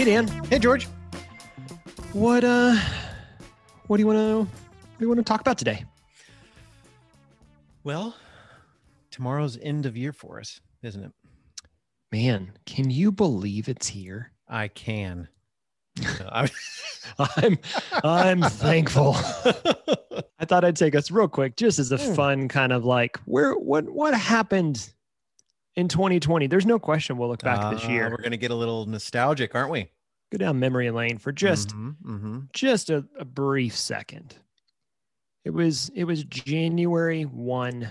Hey Dan. Hey George. What uh what do you wanna what do you want to talk about today? Well, tomorrow's end of year for us, isn't it? Man, can you believe it's here? I can. I- I'm I'm thankful. I thought I'd take us real quick, just as a Hmm. fun kind of like where what what happened in 2020. There's no question we'll look back this Uh, year, We're gonna get a little nostalgic, aren't we? go down memory lane for just hmm just a, a brief second. It was it was January 1,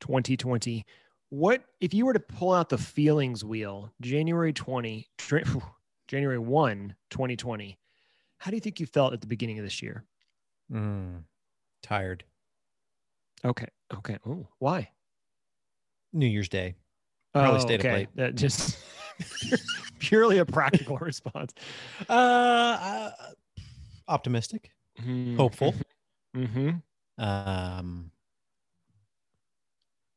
2020. What if you were to pull out the feelings wheel, January 20, Jan- January 1, 2020, how do you think you felt at the beginning of this year? Mm. Tired. Okay. Okay. Oh, why? New Year's Day. Probably oh, stayed up late. That just purely a practical response. Uh, uh optimistic, hopeful. Mm-hmm. Um,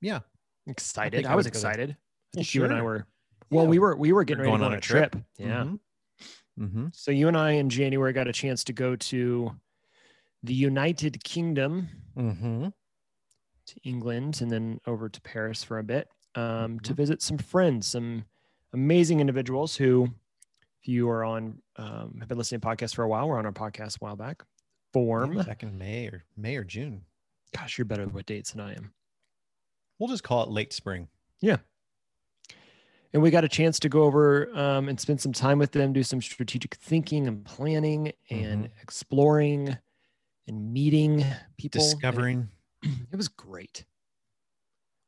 yeah, Excited. I, I was would go there. excited. I Well, think you and I were. Well, Yeah. we were we were getting We're ready to going go on a trip. Yeah. Mhm. Mm-hmm. So you and I in January got a chance to go to the United Kingdom, Mm-hmm. To England, and then over to Paris for a bit um, to Mhm. visit some friends, some amazing individuals who, if you are on, um, have been listening to podcasts for a while, we're on our podcast a while back. Form. back in May or May or June. Gosh, you're better with dates than I am. We'll just call it late spring. Yeah. And we got a chance to go over um, and spend some time with them, do some strategic thinking and planning and exploring and meeting people. and it- was great.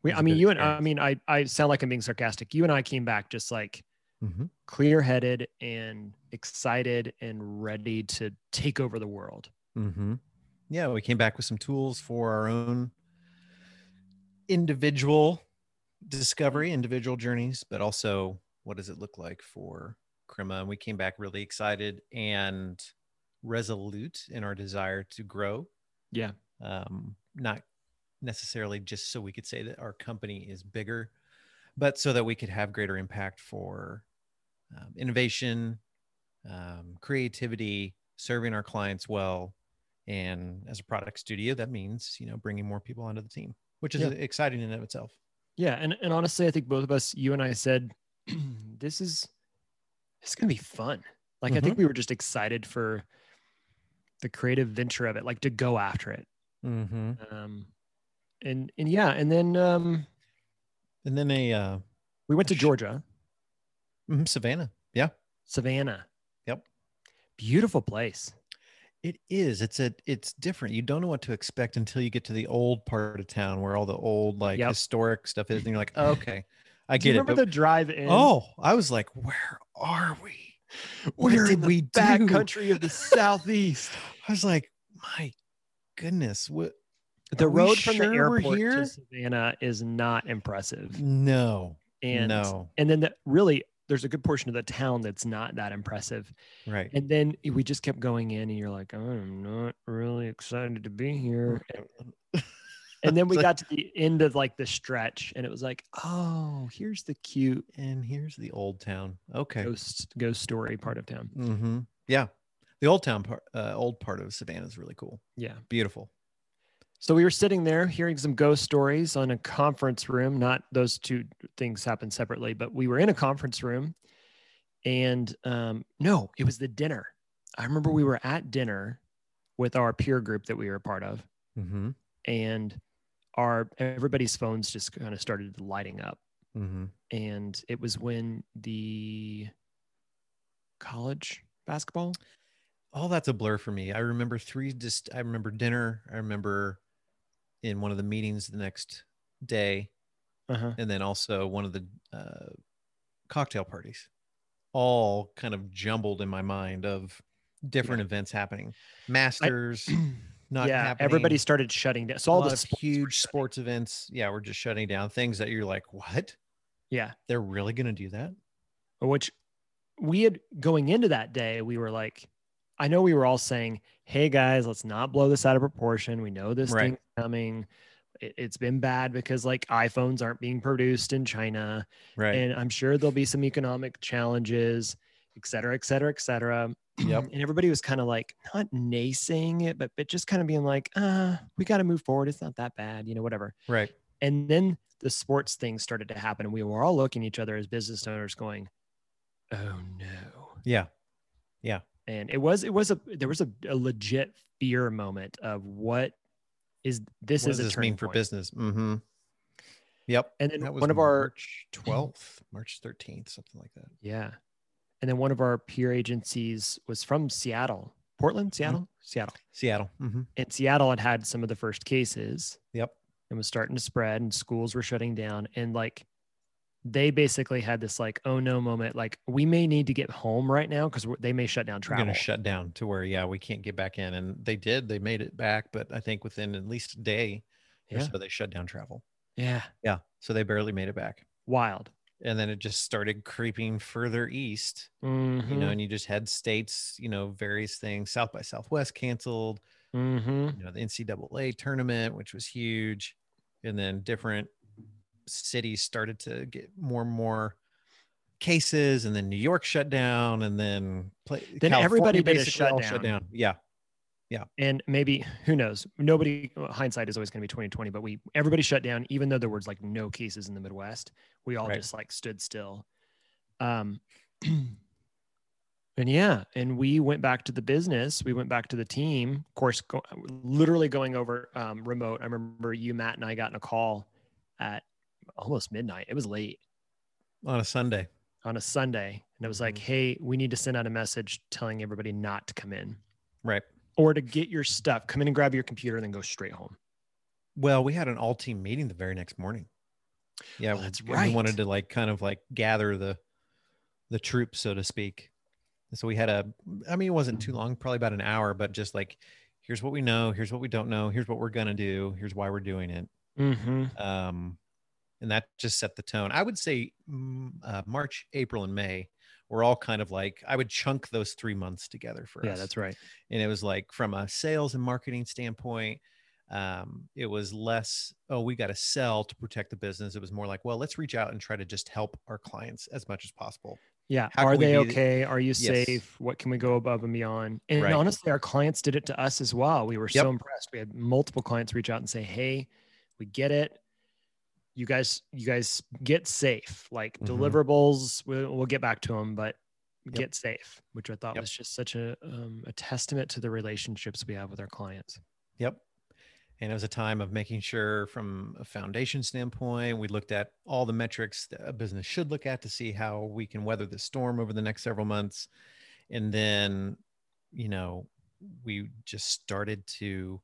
We, was I mean, you and I experience. mean, I, I sound like I'm being sarcastic. You and I came back just like Mm-hmm. clear headed and excited and ready to take over the world. Mm-hmm. Yeah, we came back with some tools for our own individual discovery, individual journeys, but also what does it look like for Crema? And we came back really excited and resolute in our desire to grow. Yeah. Um, not necessarily just so we could say that our company is bigger, but so that we could have greater impact for um, innovation, um, creativity, serving our clients well. And as a product studio, that means, you know, bringing more people onto the team, which is Yeah. exciting in and of itself. Yeah. And, and honestly, I think both of us, you and I said, this is, it's going to be fun. Like, I think we were just excited for the creative venture of it, like to go after it. Mm-hmm. Um, and, and yeah. And then um, And then a uh, we went to Sh- Georgia, mhm, Savannah. Yeah, Savannah. Yep. Beautiful place. it is. It's a. It's different. You don't know what to expect until you get to the old part of town where all the old like Yep. historic stuff is, and you're like, oh, okay, I Do you get it. remember the drive in? oh, I was like, where are we? What we're did in the we back do? country of the southeast. I was like, my goodness, what? the road from the sure we're airport here? to Savannah is not impressive. No, And no, and then the, really there's a good portion of the town that's not that impressive. right. And then we just kept going in and you're like, I'm not really excited to be here. And, and then we got to the end of like the stretch and it was like, oh, here's the cute and here's the old town. Okay. ghost ghost story part of town. Mm-hmm. Yeah, the old town part, uh, old part of Savannah is really cool. Yeah. Beautiful. So we were sitting there hearing some ghost stories on a conference room. Not those two things happened separately, but we were in a conference room. And um, no, it was the dinner. I remember we were at dinner with our peer group that we were a part of, Mm-hmm. and our everybody's phones just kind of started lighting up. Mm-hmm. And it was when the college basketball. All that's a blur for me. I remember three. Just I remember dinner. I remember in one of the meetings the next day, Uh-huh. and then also one of the uh, cocktail parties. All kind of jumbled in my mind of different events happening. Masters not yeah, happening. everybody started shutting down. So all the sports huge sports events. Yeah, we're just shutting down things that you're like, what? Yeah. They're really going to do that? which we had going into that day, we were like, I know we were all saying, Hey guys, let's not blow this out of proportion. We know this Right. thing's coming. It, it's been bad because like iPhones aren't being produced in China. Right. And I'm sure there'll be some economic challenges. et cetera, et cetera, et cetera. Yep. And everybody was kind of like not naysaying it, but but just kind of being like, uh, we got to move forward. It's not that bad, you know, whatever. Right. And then the sports thing started to happen, and we were all looking at each other as business owners, going, "Oh no!" Yeah. Yeah. And it was it was a there was a, a legit fear moment of what is this what is does a this mean for point. business? Mm-hmm. Yep. And then That was one of our March 12th, March 13th, something like that. yeah, and then one of our peer agencies was from Seattle, Portland, Seattle, Seattle, Seattle. Mm-hmm. and Seattle had had some of the first cases. Yep. and was starting to spread and schools were shutting down and like they basically had this like oh no moment like we may need to get home right now because they may shut down travel going to shut down to where, yeah, we can't get back in. And they did. They made it back, but I think within at least a day or yeah so, they shut down travel. yeah Yeah. So they barely made it back. wild And then it just started creeping further east, you mm-hmm. know, and you just had states, you know, various things. South by Southwest canceled, mm-hmm. you know, the NCAA tournament, which was huge. And then different cities started to get more and more cases. And then New York shut down. And then, play, Then California everybody did a basically all shutdown. Yeah. Yeah. And maybe who knows nobody hindsight is always going to be 2020 but we everybody shut down even though there was like no cases in the midwest we all Right. just like stood still um and yeah and we went back to the business we went back to the team of course go, literally going over um, remote i remember you matt and i got in a call at almost midnight it was late On a Sunday. on a sunday and it was like Mhm. hey we need to send out a message telling everybody not to come in Right. or to get your stuff come in and grab your computer and then go straight home Well, we had an all team meeting the very next morning. Yeah, Oh, that's and We right. wanted to like kind of like gather the the troops, so to speak. And so we had a I mean, it wasn't too long, probably about an hour, but just like here's what we know, here's what we don't know, here's what we're gonna do, here's why we're doing it. Mm-hmm. Um, and that just set the tone. I would say mm, uh, March, April, and May were all kind of like I would chunk those three months together for Yeah, us that's right. and it was like from a sales and marketing standpoint um, it was less oh we got to sell to protect the business it was more like well let's reach out and try to just help our clients as much as possible Yeah. How Are they okay? Are you Yes. safe? What can we go above and beyond? And Right. honestly, our clients did it to us as well. We were Yep. so impressed. We had multiple clients reach out and say, "Hey, we get it. You guys, you guys get safe. Like Mhm. deliverables, we'll, we'll get back to them, but Yep. get safe." Which I thought Yep. was just such a um, a testament to the relationships we have with our clients. Yep. And it was a time of making sure, from a foundation standpoint, we looked at all the metrics that a business should look at to see how we can weather the storm over the next several months. And then, you know, we just started to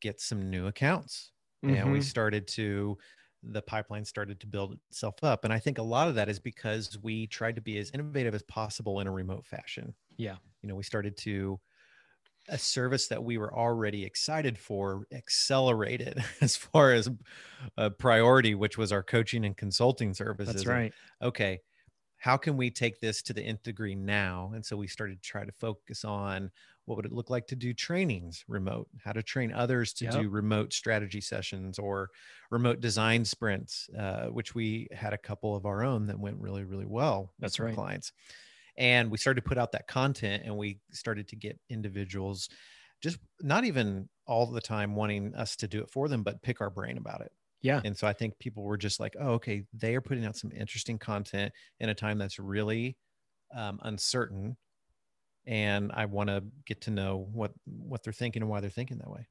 get some new accounts and we Mhm. started to, the pipeline started to build itself up. And I think a lot of that is because we tried to be as innovative as possible in a remote fashion. Yeah. You know, we started to, a service that we were already excited for accelerated as far as a priority, which was our coaching and consulting services. That's And, right. Okay, how can we take this to the nth degree now? And so we started to try to focus on what would it look like to do trainings remote, how to train others to Yep. do remote strategy sessions or remote design sprints, uh, which we had a couple of our own that went really, really well. with That's right. Clients and we started to put out that content and we started to get individuals just not even all the time wanting us to do it for them but pick our brain about it Yeah. and so i think people were just like oh okay they are putting out some interesting content in a time that's really um, uncertain and i want to get to know what what they're thinking and why they're thinking that way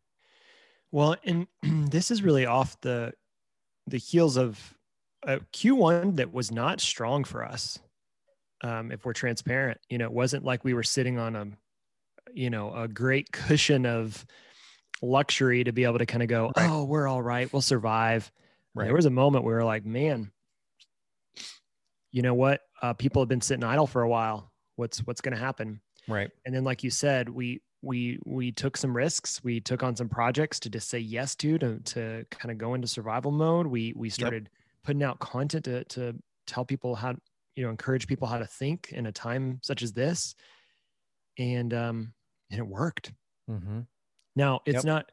Well, and this is really off the the heels of a Q1 that was not strong for us. Um, if we're transparent, you know, it wasn't like we were sitting on a, you know, a great cushion of luxury to be able to kind of go, Right. oh, we're all right, we'll survive. Right. There was a moment where we were like, man, you know what? Uh, people have been sitting idle for a while. What's what's going to happen? Right and then like you said we we we took some risks we took on some projects to just say yes to to, to kind of go into survival mode we we started putting out content to to tell people how you know encourage people how to think in a time such as this and um and it worked mm-hmm. now it's Yep. not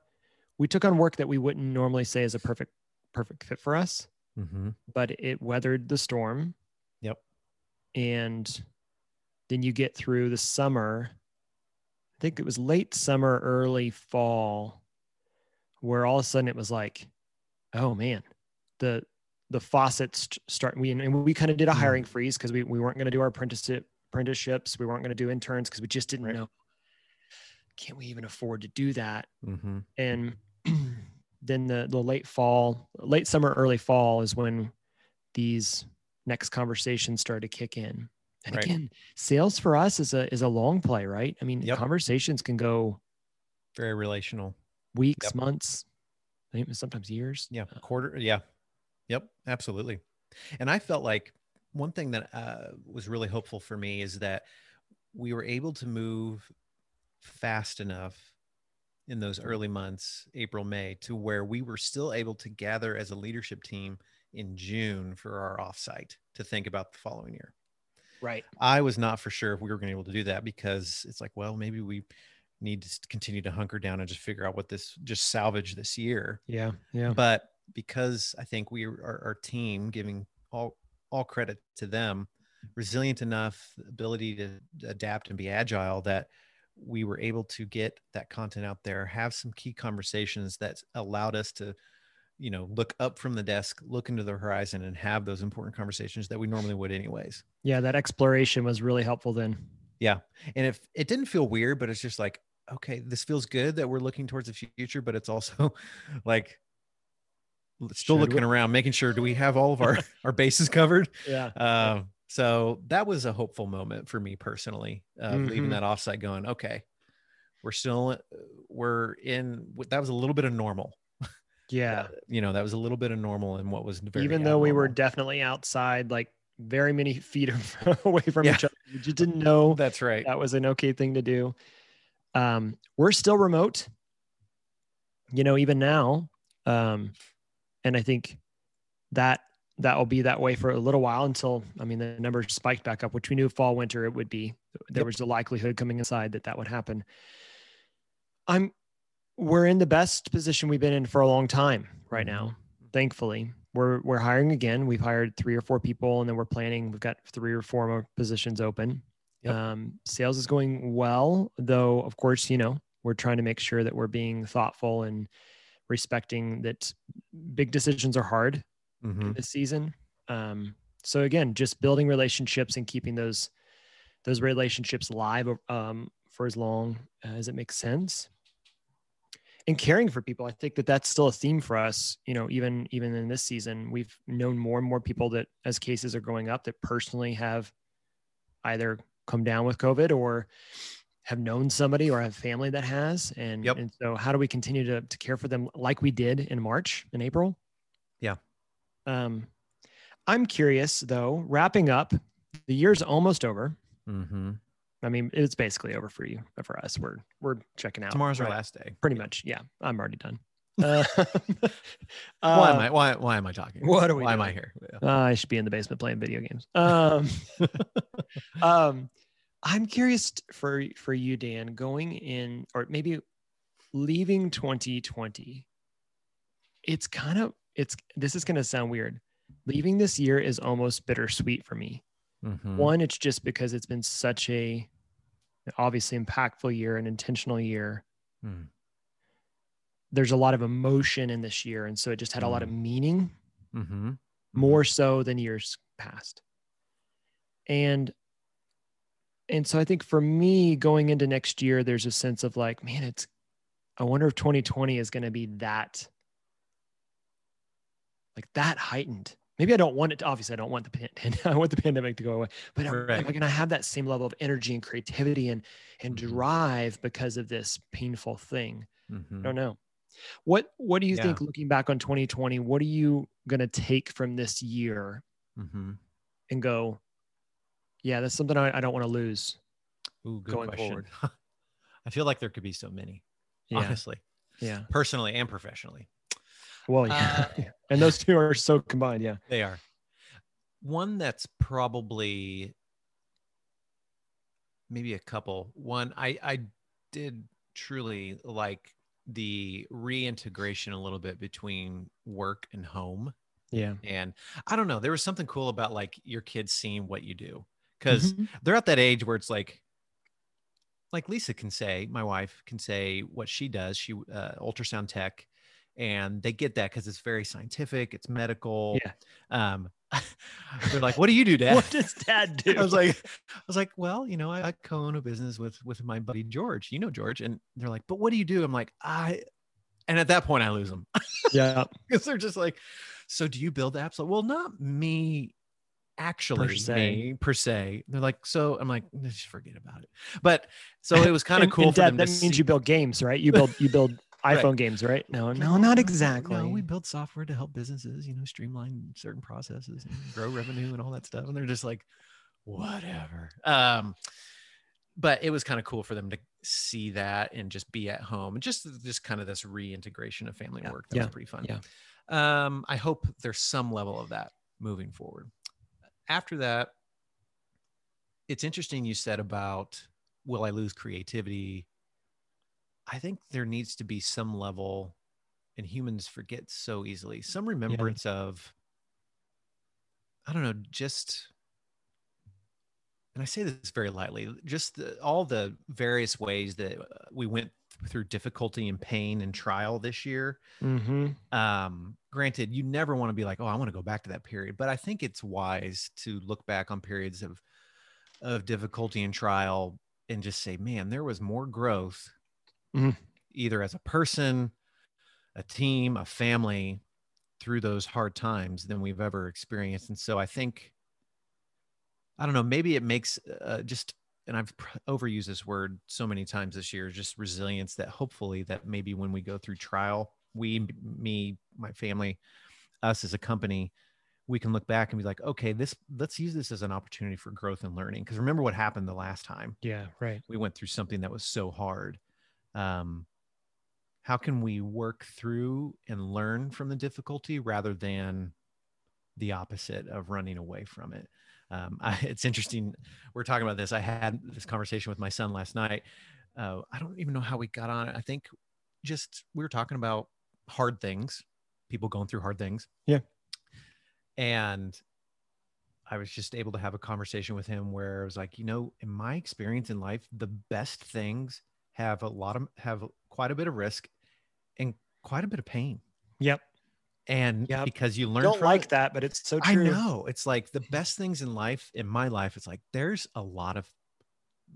we took on work that we wouldn't normally say is a perfect perfect fit for us Mm-hmm. but it weathered the storm Yep. and then you get through the summer. I think it was late summer, early fall, where all of a sudden it was like, oh man, the the faucets start we and we kind of did a hiring mm. freeze because we, we weren't going to do our apprenticeship apprenticeships we weren't going to do interns because we just didn't right. know can we even afford to do that mm-hmm. and then the the late fall late summer early fall is when these next conversations started to kick in and right. again sales for us is a is a long play right i mean yep. conversations can go very relational weeks yep. months sometimes years yeah quarter yeah Yep, absolutely. And I felt like one thing that uh, was really hopeful for me is that we were able to move fast enough in those early months, April, May, to where we were still able to gather as a leadership team in June for our offsite to think about the following year. Right. I was not for sure if we were going to be able to do that because it's like, well, maybe we need to continue to hunker down and just figure out what this just salvage this year. Yeah. Yeah. But because I think we are our team giving all all credit to them, resilient enough, ability to adapt and be agile that we were able to get that content out there, have some key conversations that allowed us to, you know, look up from the desk, look into the horizon, and have those important conversations that we normally would anyways. Yeah, that exploration was really helpful then. Yeah, and if it didn't feel weird, but it's just like, okay, this feels good that we're looking towards the future, but it's also like still Should looking we? around, making sure do we have all of our our bases covered? Yeah. Uh, so that was a hopeful moment for me personally, uh, mm-hmm. leaving that offsite going, okay, we're still uh, we're in. That was a little bit of normal. Yeah. uh, you know, that was a little bit of normal and what was even though we were definitely outside, like very many feet away from yeah. each other. You just didn't know that's right. That was an okay thing to do. Um, we're still remote. You know, even now, um, and I think that that will be that way for a little while until I mean the numbers spiked back up, which we knew fall winter it would be. There yep. was a likelihood coming inside that that would happen. I'm we're in the best position we've been in for a long time right now. Mm-hmm. Thankfully, we're we're hiring again. We've hired three or four people, and then we're planning. We've got three or four more positions open. Yep. Um, sales is going well, though. Of course, you know we're trying to make sure that we're being thoughtful and respecting that big decisions are hard mm-hmm. this season. Um, so again, just building relationships and keeping those those relationships live um, for as long as it makes sense. And caring for people, I think that that's still a theme for us. You know, even even in this season, we've known more and more people that, as cases are going up, that personally have either come down with COVID or have known somebody or have family that has and yep. and so how do we continue to, to care for them like we did in march and april yeah um i'm curious though wrapping up the year's almost over mm-hmm. i mean it's basically over for you but for us we're we're checking out tomorrow's right? our last day pretty much yeah i'm already done uh, why am I why why am I talking? What are we? Why doing? am I here? Uh, I should be in the basement playing video games. Um, um, I'm curious for for you, Dan, going in or maybe leaving 2020. It's kind of it's this is going to sound weird. Leaving this year is almost bittersweet for me. Mm-hmm. One, it's just because it's been such a obviously impactful year, an intentional year. Mm. There's a lot of emotion in this year, and so it just had mm. a lot of mm. meaning, mm-hmm. more so than years past. And and so I think for me going into next year, there's a sense of like, man, it's, I wonder if 2020 is going to be that, like that heightened. Maybe I don't want it to, obviously I don't want the pandemic, I want the pandemic to go away, but right. am I going to have that same level of energy and creativity and, and mm-hmm. drive because of this painful thing? Mm-hmm. I don't know. What, what do you yeah. think looking back on 2020, what are you going to take from this year mm-hmm. and go, yeah, that's something I, I don't want to lose Ooh, going question. forward. I feel like there could be so many, yeah. honestly. Yeah. Personally and professionally. Well, yeah. Uh, and those two are so combined. Yeah. They are. One that's probably maybe a couple. One, I, I did truly like the reintegration a little bit between work and home. Yeah. And I don't know, there was something cool about like your kids seeing what you do because Mhm. they're at that age where it's like like lisa can say my wife can say what she does she uh, ultrasound tech and they get that because it's very scientific it's medical Yeah. um they're like what do you do dad What does dad do? I was like, I was like, well, you know, I, I co-own a business with with my buddy George. You know George, and they're like, but what do you do? I'm like, I, and at that point I lose them yeah. because they're just like, so do you build apps? Like, well, not me, actually, Per se. me per se. They're like, so I'm like, just forget about it. But so it was kind of cool and for Dad, them that means see- you build games, right? You build you build Right. iPhone games, right? No, no, not exactly. No, we build software to help businesses, you know, streamline certain processes and grow revenue and all that stuff. And they're just like, whatever. Um, but it was kind of cool for them to see that and just be at home and just just kind of this reintegration of family Yeah, work. That yeah, was pretty fun. yeah. Um, I hope there's some level of that moving forward. After that, it's interesting you said about will I lose creativity? I think there needs to be some level, and humans forget so easily, some remembrance of, I don't know, just, and I say this very lightly, just the, all the various ways that uh, we went through difficulty and pain and trial this year. Mm-hmm. Um, granted, you never want to be like, oh, I want to go back to that period, but I think it's wise to look back on periods of of difficulty and trial and just say, man, there was more growth, Mhm. either as a person, a team, a family, through those hard times than we've ever experienced. And so I think, I don't know, maybe it makes uh, just, and I've overused this word so many times this year, just resilience that hopefully that maybe when we go through trial, we, me, my family, us as a company, we can look back and be like, okay, this, let's use this as an opportunity for growth and learning. Because remember what happened the last time Yeah, right. we went through something that was so hard um, how can we work through and learn from the difficulty rather than the opposite of running away from it? Um, I, it's interesting. We're talking about this. I had this conversation with my son last night. Uh, i don't even know how we got on it. I think just we were talking about hard things people going through hard things. Yeah. and I was just able to have a conversation with him where I was like, you know, in my experience in life, the best things have a lot of have quite a bit of risk and quite a bit of pain. Yep. And Yep. because you learn Don't like it- that, but it's so true. I know. It's like the best things in life, in my life, it's like there's a lot of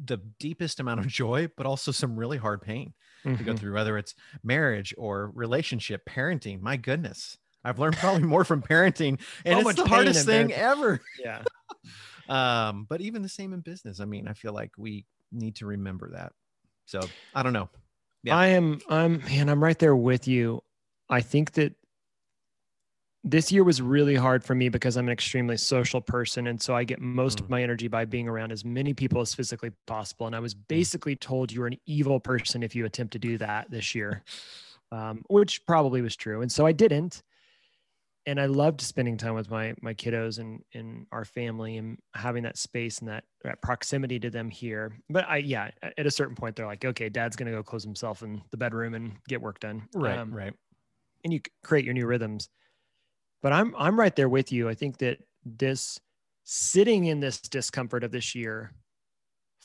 the deepest amount of joy, but also some really hard pain to go Mhm. through, whether it's marriage or relationship, parenting. My goodness. I've learned probably more from parenting, and So it's the hardest thing ever. Yeah. Um, but even the same in business. I mean, I feel like we need to remember that. So I don't know. Yeah. I am I'm man, I'm right there with you. I think that this year was really hard for me because I'm an extremely social person. And so I get most Mm. of my energy by being around as many people as physically possible. And I was basically told you were an evil person if you attempt to do that this year, um, which probably was true. And so I didn't. And I loved spending time with my my kiddos and and our family and having that space and that, that proximity to them here. But I yeah, at a certain point they're like, okay, dad's gonna go close himself in the bedroom and get work done. Right. Um, right. and you create your new rhythms. But I'm I'm right there with you. I think that this sitting in this discomfort of this year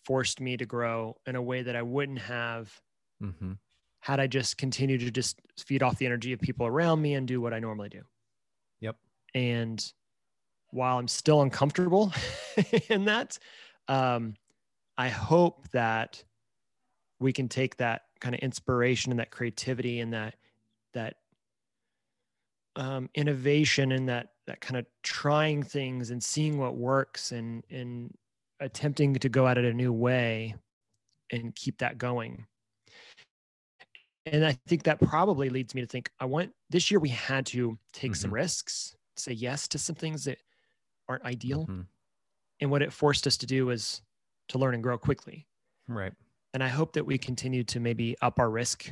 forced me to grow in a way that I wouldn't have hmm had I just continued to just feed off the energy of people around me and do what I normally do. And while I'm still uncomfortable in that, um, I hope that we can take that kind of inspiration and that creativity and that that um, innovation and that that kind of trying things and seeing what works and and attempting to go at it a new way and keep that going and I think that probably leads me to think I want this year we had to take some Mhm. risks, say yes to some things that aren't ideal. Mhm. And what it forced us to do was to learn and grow quickly. Right. And I hope that we continue to maybe up our risk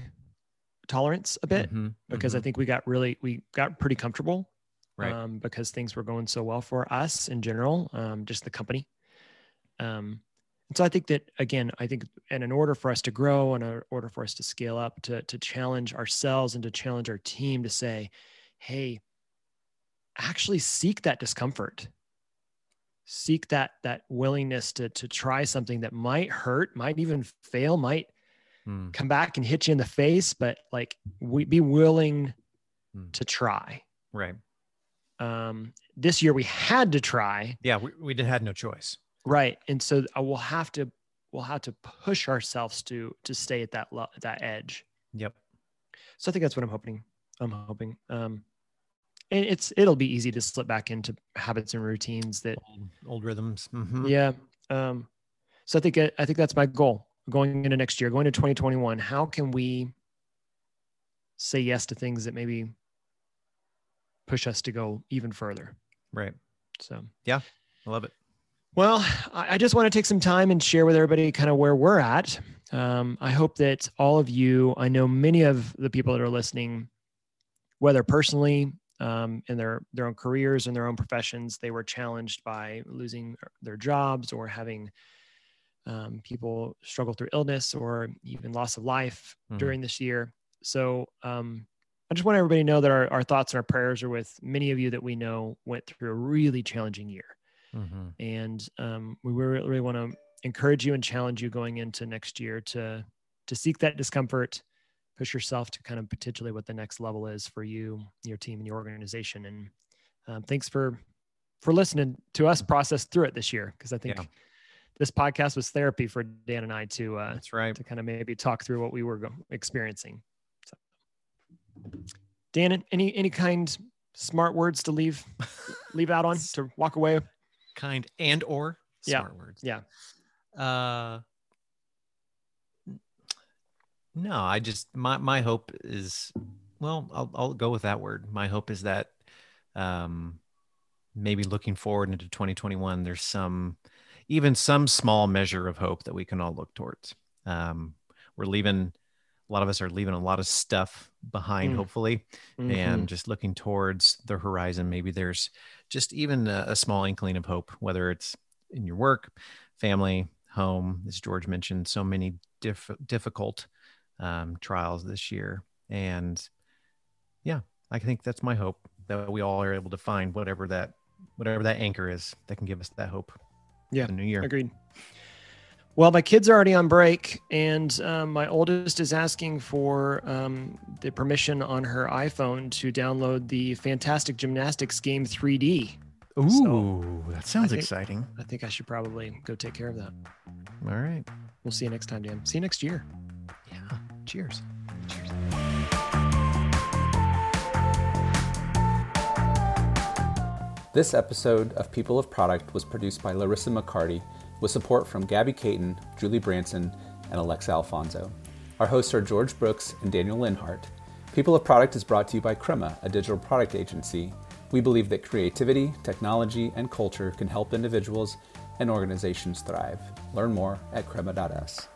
tolerance a bit Mhm. because I Mhm. think we got really, we got pretty comfortable Right. um, because things were going so well for us in general, um, just the company. Um, and so I think that again, I think, and in order for us to grow, and in order for us to scale up, to to challenge ourselves and to challenge our team to say, "Hey, actually seek that discomfort. seek that that willingness to to try something that might hurt, might even fail, might Hmm. come back and hit you in the face, but like we be willing Hmm. to try. Right. Um, this year we had to try, Yeah, we, we did had no choice. right? And so I will have to we'll have to push ourselves to to stay at that lo- that edge. Yep. So I think that's what I'm hoping. I'm hoping. Um, it's it'll be easy to slip back into habits and routines that Old, old rhythms. Mhm. yeah. Um, so I think I think that's my goal going into next year, going to 2021. How can we say yes to things that maybe push us to go even further? Right. So, yeah, I love it. well, I I just want to take some time and share with everybody kind of where we're at. Um, I hope that all of you, I know many of the people that are listening, whether personally um, in their their own careers and their own professions, they were challenged by losing their jobs or having um, people struggle through illness or even loss of life Mhm. during this year. So um, I just want everybody to know that our, our thoughts and our prayers are with many of you that we know went through a really challenging year Mhm. and um, we really, really want to encourage you and challenge you going into next year to to seek that discomfort push yourself to kind of potentially what the next level is for you your team and your organization and um, thanks for for listening to us process through it this year because i think Yeah. this podcast was therapy for dan and i to uh, That's right. to kind of maybe talk through what we were experiencing so dan any any kind smart words to leave leave out on to walk away Kind and or Yeah. smart words. Yeah. Uh no, I just my my hope is well, I'll I'll go with that word. My hope is that um maybe looking forward into 2021 there's some even some small measure of hope that we can all look towards. Um we're leaving a lot of us are leaving a lot of stuff behind Mm. hopefully Mhm. and just looking towards the horizon maybe there's just even a, a small inkling of hope whether it's in your work family home as george mentioned so many diff- difficult um, trials this year and yeah i think that's my hope that we all are able to find whatever that whatever that anchor is that can give us that hope Yeah, the new year Agreed. Well, my kids are already on break, and um, my oldest is asking for um, the permission on her iPhone to download the Fantastic Gymnastics game 3D. ooh So, that sounds think- exciting I think I should probably go take care of that. all right We'll see you next time, Dan. See you next year. Yeah cheers This episode of People of Product was produced by Larissa McCarty with support from Gabby Caton, Julie Branson, and Alexa Alfonso. Our hosts are George Brooks and Daniel Linhart. People of Product is brought to you by Crema, a digital product agency. We believe that creativity, technology, and culture can help individuals and organizations thrive. Learn more at crema.us.